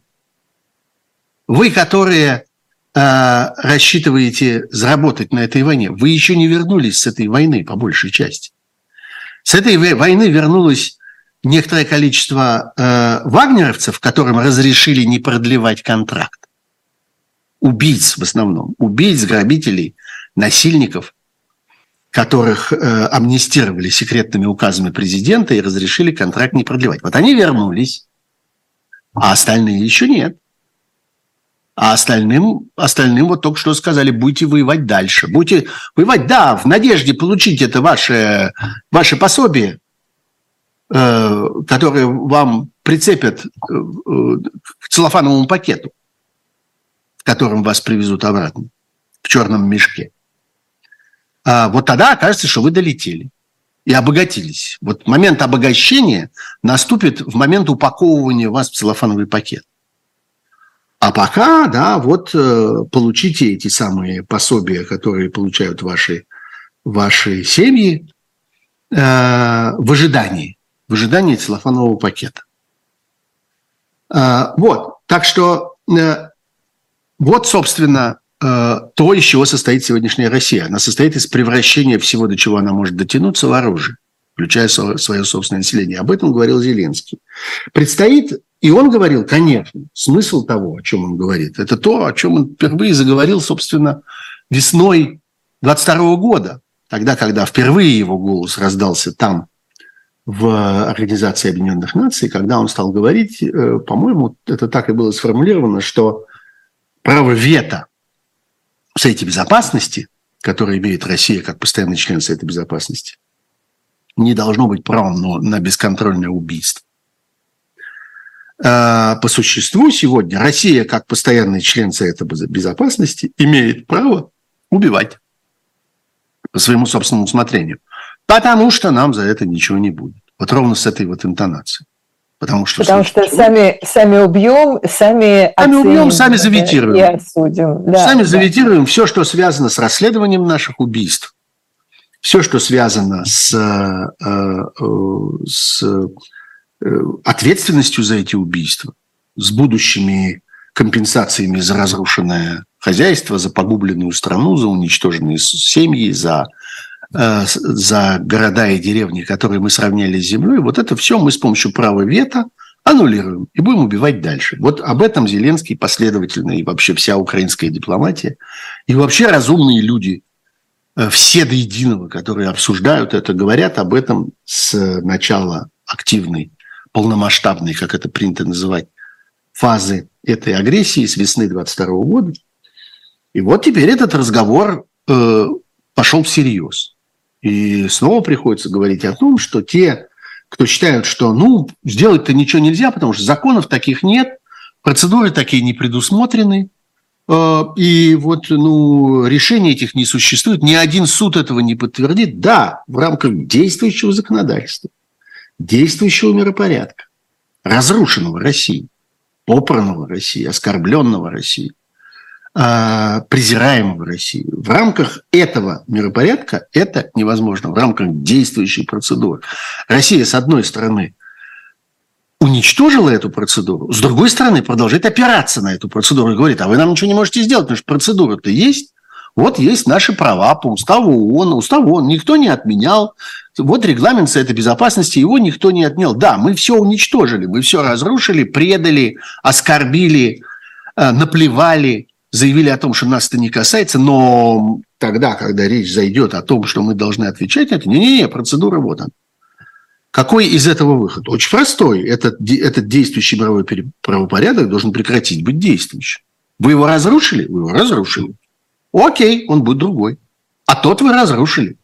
Вы, которые э, рассчитываете заработать на этой войне, вы еще не вернулись с этой войны по большей части. С этой войны вернулось некоторое количество э, вагнеровцев, которым разрешили не продлевать контракт убийц в основном, убийц, грабителей, насильников, которых э, амнистировали секретными указами президента и разрешили контракт не продлевать. Вот они вернулись, а остальные еще нет. А остальным, остальным вот только что сказали, будете воевать дальше. Будете воевать, да, в надежде получить это ваше, ваше пособие, э, которое вам прицепят э, к целлофановому пакету которым вас привезут обратно в черном мешке, вот тогда окажется, что вы долетели и обогатились. Вот момент обогащения наступит в момент упаковывания вас в целлофановый пакет. А пока, да, вот э, получите эти самые пособия, которые получают ваши, ваши семьи э, в ожидании, в ожидании целлофанового пакета. Э, вот, так что э, вот, собственно, то, из чего состоит сегодняшняя Россия. Она состоит из превращения всего, до чего она может дотянуться, в оружие, включая свое собственное население. Об этом говорил Зеленский. Предстоит, и он говорил, конечно, смысл того, о чем он говорит, это то, о чем он впервые заговорил, собственно, весной 22 года, тогда, когда впервые его голос раздался там, в Организации Объединенных Наций, когда он стал говорить, э, по-моему, это так и было сформулировано, что право вето в Совете Безопасности, которое имеет Россия как постоянный член Совета Безопасности, не должно быть правом но на бесконтрольное убийство. А, по существу сегодня Россия, как постоянный член Совета Безопасности, имеет право убивать по своему собственному усмотрению, потому что нам за это ничего не будет. Вот ровно с этой вот интонацией. Потому что, Потому что сами, сами убьем, сами Сами убьем, сами заветируем. И осудим. Да, сами да. заветируем все, что связано с расследованием наших убийств, все, что связано с, э, э, с э, ответственностью за эти убийства, с будущими компенсациями за разрушенное хозяйство, за погубленную страну, за уничтоженные семьи, за за города и деревни, которые мы сравняли с землей, вот это все мы с помощью права вето аннулируем и будем убивать дальше. Вот об этом Зеленский последовательно и вообще вся украинская дипломатия и вообще разумные люди, э, все до единого, которые обсуждают это, говорят об этом с начала активной, полномасштабной, как это принято называть, фазы этой агрессии с весны 22 года. И вот теперь этот разговор э, пошел всерьез. И снова приходится говорить о том, что те, кто считают, что ну, сделать-то ничего нельзя, потому что законов таких нет, процедуры такие не предусмотрены, э, и вот ну, решений этих не существует, ни один суд этого не подтвердит. Да, в рамках действующего законодательства, действующего миропорядка, разрушенного России, попранного России, оскорбленного России, э, презираемого России. В рамках этого миропорядка это невозможно, в рамках действующей процедуры. Россия, с одной стороны, уничтожила эту процедуру, с другой стороны, продолжает опираться на эту процедуру и говорит, а вы нам ничего не можете сделать, потому что процедура-то есть, вот есть наши права по уставу ООН, устав ООН никто не отменял, вот регламент Совета Безопасности, его никто не отменял. Да, мы все уничтожили, мы все разрушили, предали, оскорбили, э, наплевали, заявили о том, что нас это не касается, но тогда, когда речь зайдет о том, что мы должны отвечать это, не-не-не, процедура вот она. Какой из этого выход? Очень простой. Этот, этот действующий мировой правопорядок должен прекратить быть действующим. Вы его разрушили? Вы его разрушили. Окей, он будет другой. А тот вы разрушили.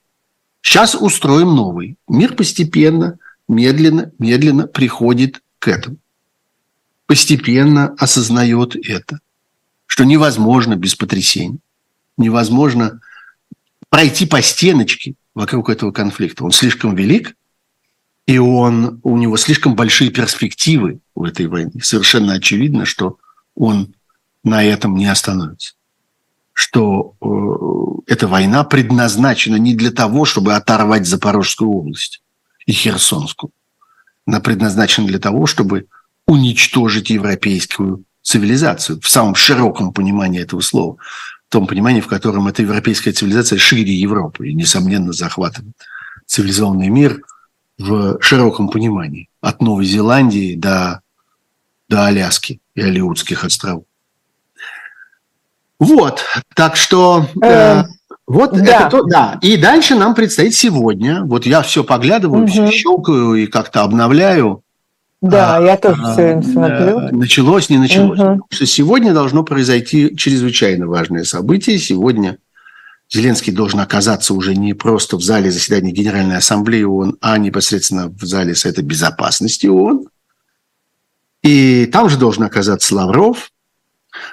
Сейчас устроим новый. Мир постепенно, медленно, медленно приходит к этому. Постепенно осознает это, что невозможно без потрясений. Невозможно пройти по стеночке вокруг этого конфликта. Он слишком велик, и он, у него слишком большие перспективы у этой войны. Совершенно очевидно, что он на этом не остановится что э, эта война предназначена не для того, чтобы оторвать Запорожскую область и Херсонскую. Она предназначена для того, чтобы уничтожить европейскую цивилизацию в самом широком понимании этого слова, в том понимании, в котором эта европейская цивилизация шире Европы и, несомненно, захватывает цивилизованный мир в широком понимании, от Новой Зеландии до, до Аляски и Алиутских островов. Вот, так что... Э, эм, вот да. это то, да. И дальше нам предстоит сегодня. Вот я все поглядываю, угу. все щелкаю и как-то обновляю. Да, а, я тоже а, все время смотрю. Началось, не началось. Угу. Потому что сегодня должно произойти чрезвычайно важное событие. Сегодня Зеленский должен оказаться уже не просто в зале заседания Генеральной Ассамблеи ООН, а непосредственно в зале Совета Безопасности ООН. И там же должен оказаться Лавров,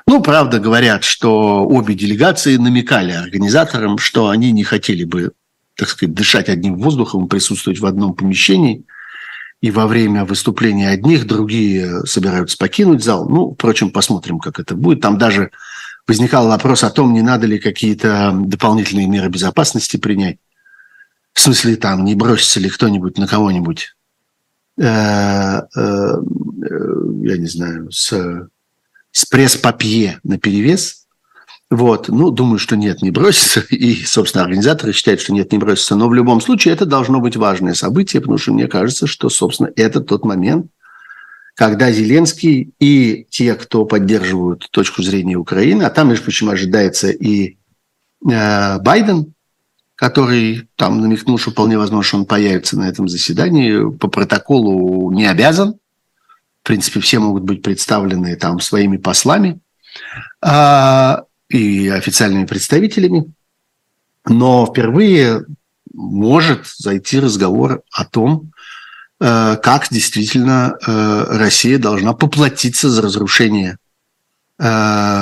ну, правда, говорят, что обе делегации намекали организаторам, что они не хотели бы, так сказать, дышать одним воздухом, присутствовать в одном помещении. И во время выступления одних другие собираются покинуть зал. Ну, впрочем, посмотрим, как это будет. Там даже возникал вопрос о том, не надо ли какие-то дополнительные меры безопасности принять. В смысле, там, не бросится ли кто-нибудь на кого-нибудь, э, э, э, я не знаю, с с пресс-папье на перевес. Вот. Ну, думаю, что нет, не бросится. И, собственно, организаторы считают, что нет, не бросится. Но в любом случае это должно быть важное событие, потому что мне кажется, что, собственно, это тот момент, когда Зеленский и те, кто поддерживают точку зрения Украины, а там, между прочим, ожидается и э, Байден, который там намекнул, что вполне возможно, что он появится на этом заседании, по протоколу не обязан, в принципе, все могут быть представлены там своими послами а, и официальными представителями. Но впервые может зайти разговор о том, э, как действительно э, Россия должна поплатиться за разрушение э,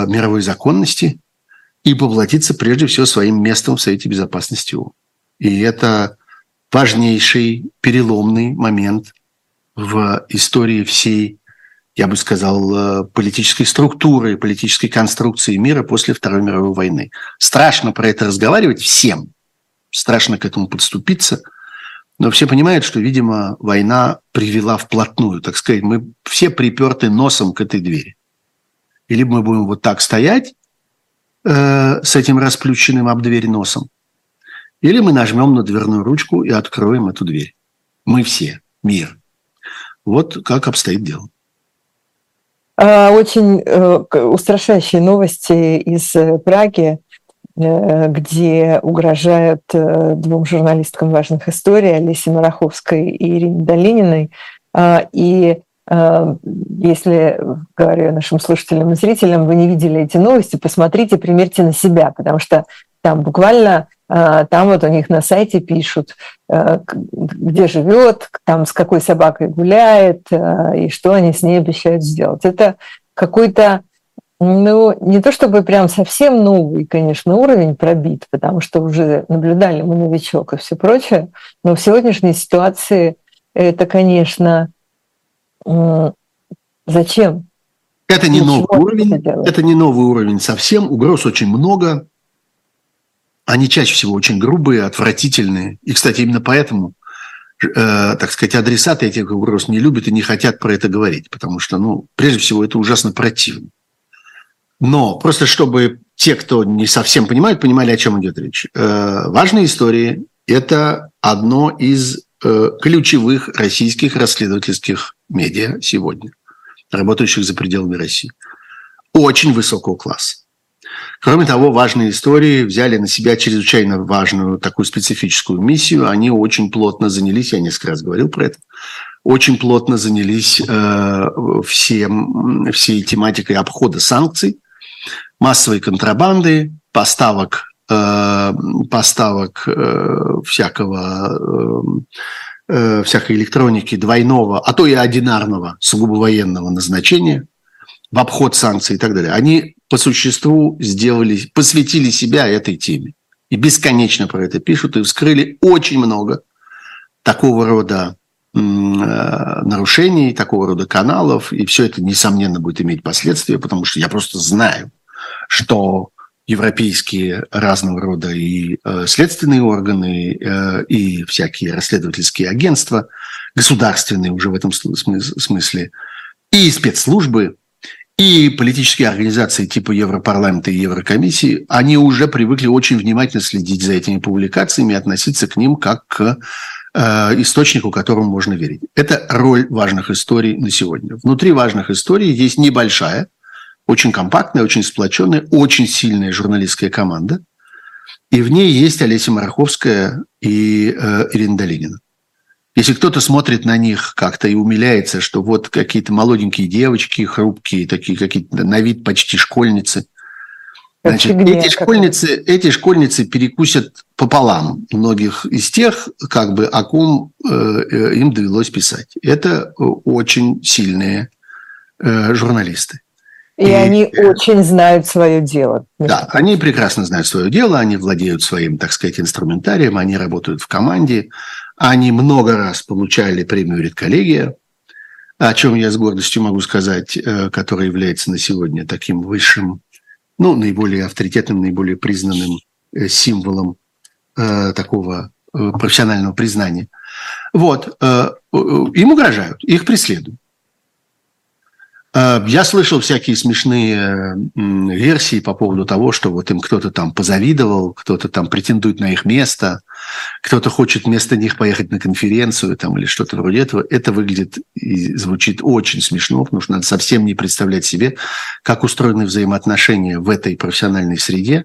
мировой законности и поплатиться прежде всего своим местом в Совете Безопасности ООН. И это важнейший переломный момент в истории всей, я бы сказал, э, политической структуры, политической конструкции мира после Второй мировой войны. Страшно про это разговаривать всем, страшно к этому подступиться, но все понимают, что, видимо, война привела вплотную, так сказать, мы все приперты носом к этой двери. И либо мы будем вот так стоять э, с этим расплющенным об дверь носом, или мы нажмем на дверную ручку и откроем эту дверь. Мы все, мир – вот как обстоит дело. А, очень э, устрашающие новости из э, Праги, э, где угрожают двум журналисткам важных историй, Олесе Мараховской и Ирине Долининой. А, и если, говорю нашим слушателям и зрителям, вы не видели эти новости, посмотрите, примерьте на себя, потому что там буквально там вот у них на сайте пишут, э, где живет, там с какой собакой гуляет э, и что они с ней обещают сделать. Это какой-то, ну, не то чтобы прям совсем новый, конечно, уровень пробит, потому что уже наблюдали мы новичок и все прочее, но в сегодняшней ситуации это, конечно, зачем? Это не новый уровень, это не новый уровень совсем. Угроз очень много. Они чаще всего очень грубые, отвратительные. И, кстати, именно поэтому, э, так сказать, адресаты этих угроз не любят и не хотят про это говорить, потому что, ну, прежде всего, это ужасно противно. Но просто чтобы те, кто не совсем понимают, понимали, о чем идет речь. Э, важные истории – это одно из э, ключевых российских расследовательских медиа сегодня, работающих за пределами России. Очень высокого класса. Кроме того, важные истории взяли на себя чрезвычайно важную такую специфическую миссию. Они очень плотно занялись, я несколько раз говорил про это, очень плотно занялись э, всем, всей тематикой обхода санкций, массовой контрабанды, поставок, э, поставок э, всякого, э, э, всякой электроники двойного, а то и одинарного, сугубо военного назначения в обход санкций и так далее. Они по существу сделали, посвятили себя этой теме. И бесконечно про это пишут, и вскрыли очень много такого рода э, нарушений, такого рода каналов, и все это, несомненно, будет иметь последствия, потому что я просто знаю, что европейские разного рода и э, следственные органы, э, и всякие расследовательские агентства, государственные уже в этом смысле, и спецслужбы, и политические организации типа Европарламента и Еврокомиссии, они уже привыкли очень внимательно следить за этими публикациями и относиться к ним как к э, источнику, которому можно верить. Это роль важных историй на сегодня. Внутри важных историй есть небольшая, очень компактная, очень сплоченная, очень сильная журналистская команда. И в ней есть Олеся Мараховская и э, Ирина Долинина. Если кто-то смотрит на них как-то и умиляется, что вот какие-то молоденькие девочки, хрупкие, такие какие-то на вид почти школьницы, значит, эти школьницы, эти школьницы перекусят пополам многих из тех, как бы, о ком э, э им довелось писать. Это очень сильные э, журналисты. И, и они очень знают свое дело. Да, они прекрасно знают свое дело, они владеют своим, так сказать, инструментарием, они работают в команде, они много раз получали премию «Редколлегия», о чем я с гордостью могу сказать, э, которая является на сегодня таким высшим, ну, наиболее авторитетным, наиболее признанным э, символом э, такого профессионального признания. Вот, им угрожают, их преследуют. Э, я слышал всякие смешные версии по поводу того, что вот им кто-то там позавидовал, кто-то там претендует на их место, кто-то хочет вместо них поехать на конференцию там, или что-то вроде этого. Это выглядит и звучит очень смешно, потому что надо совсем не представлять себе, как устроены взаимоотношения в этой профессиональной среде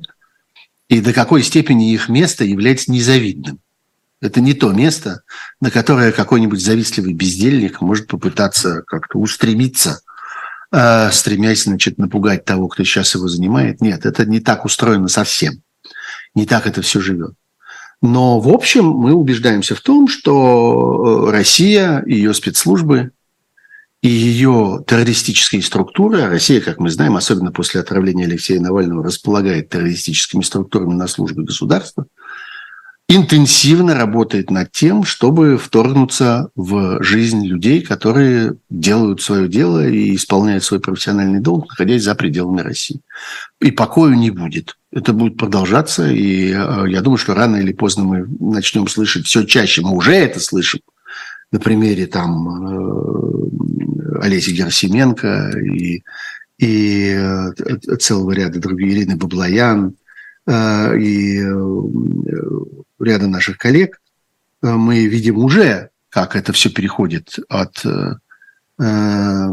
и до какой степени их место является незавидным. Это не то место, на которое какой-нибудь завистливый бездельник может попытаться как-то устремиться – Э, стремясь, значит, напугать того, кто сейчас его занимает. Нет, это не так устроено совсем. Не так это все живет. Но, в общем, мы убеждаемся в том, что э, Россия, ее спецслужбы и ее террористические структуры, а Россия, как мы знаем, особенно после отравления Алексея Навального, располагает террористическими структурами на службе государства – интенсивно работает над тем, чтобы вторгнуться в жизнь людей, которые делают свое дело и исполняют свой профессиональный долг, находясь за пределами России. И покою не будет. Это будет продолжаться, и э, я думаю, что рано или поздно мы начнем слышать все чаще, мы уже это слышим, на примере там э, Олеси Герасименко и, и э, целого ряда других, Ирины Баблоян, и ряда наших коллег, э, мы видим уже, как это все переходит от э, э,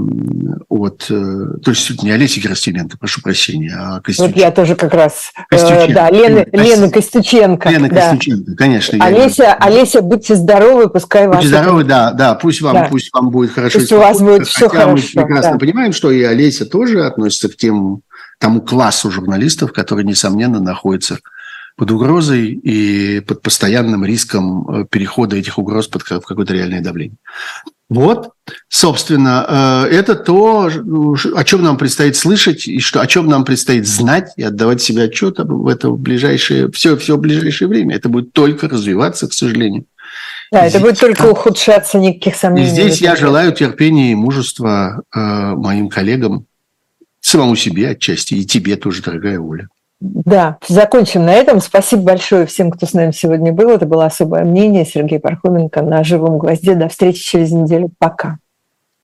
от, то есть не Олеся Герасименко, прошу прощения, а Костюченко. Вот я тоже как раз, Костюченко. да, Лена, Лена Костюченко. Лена да. Костюченко, конечно. Олеся, Олеся, будьте здоровы, пускай вас... Будьте здоровы, да, да, пусть вам, да. пусть вам будет хорошо. Пусть у вас будет все хорошо. мы прекрасно да. понимаем, что и Олеся тоже относится к тем, тому классу журналистов, которые, несомненно, находятся под угрозой и под постоянным риском э, перехода этих угроз под какое-то реальное давление. Вот, собственно, э, это то, о чем нам предстоит слышать и что, о чем нам предстоит знать и отдавать себе отчет об этом в ближайшее, все, все ближайшее время. Это будет только развиваться, к сожалению. Да, это здесь, будет только ухудшаться, никаких сомнений. И здесь я желаю терпения и мужества э, моим коллегам, самому себе отчасти, и тебе тоже, дорогая Оля. Да, закончим на этом. Спасибо большое всем, кто с нами сегодня был. Это было особое мнение Сергея Пархоменко на «Живом гвозде». До встречи через неделю. Пока.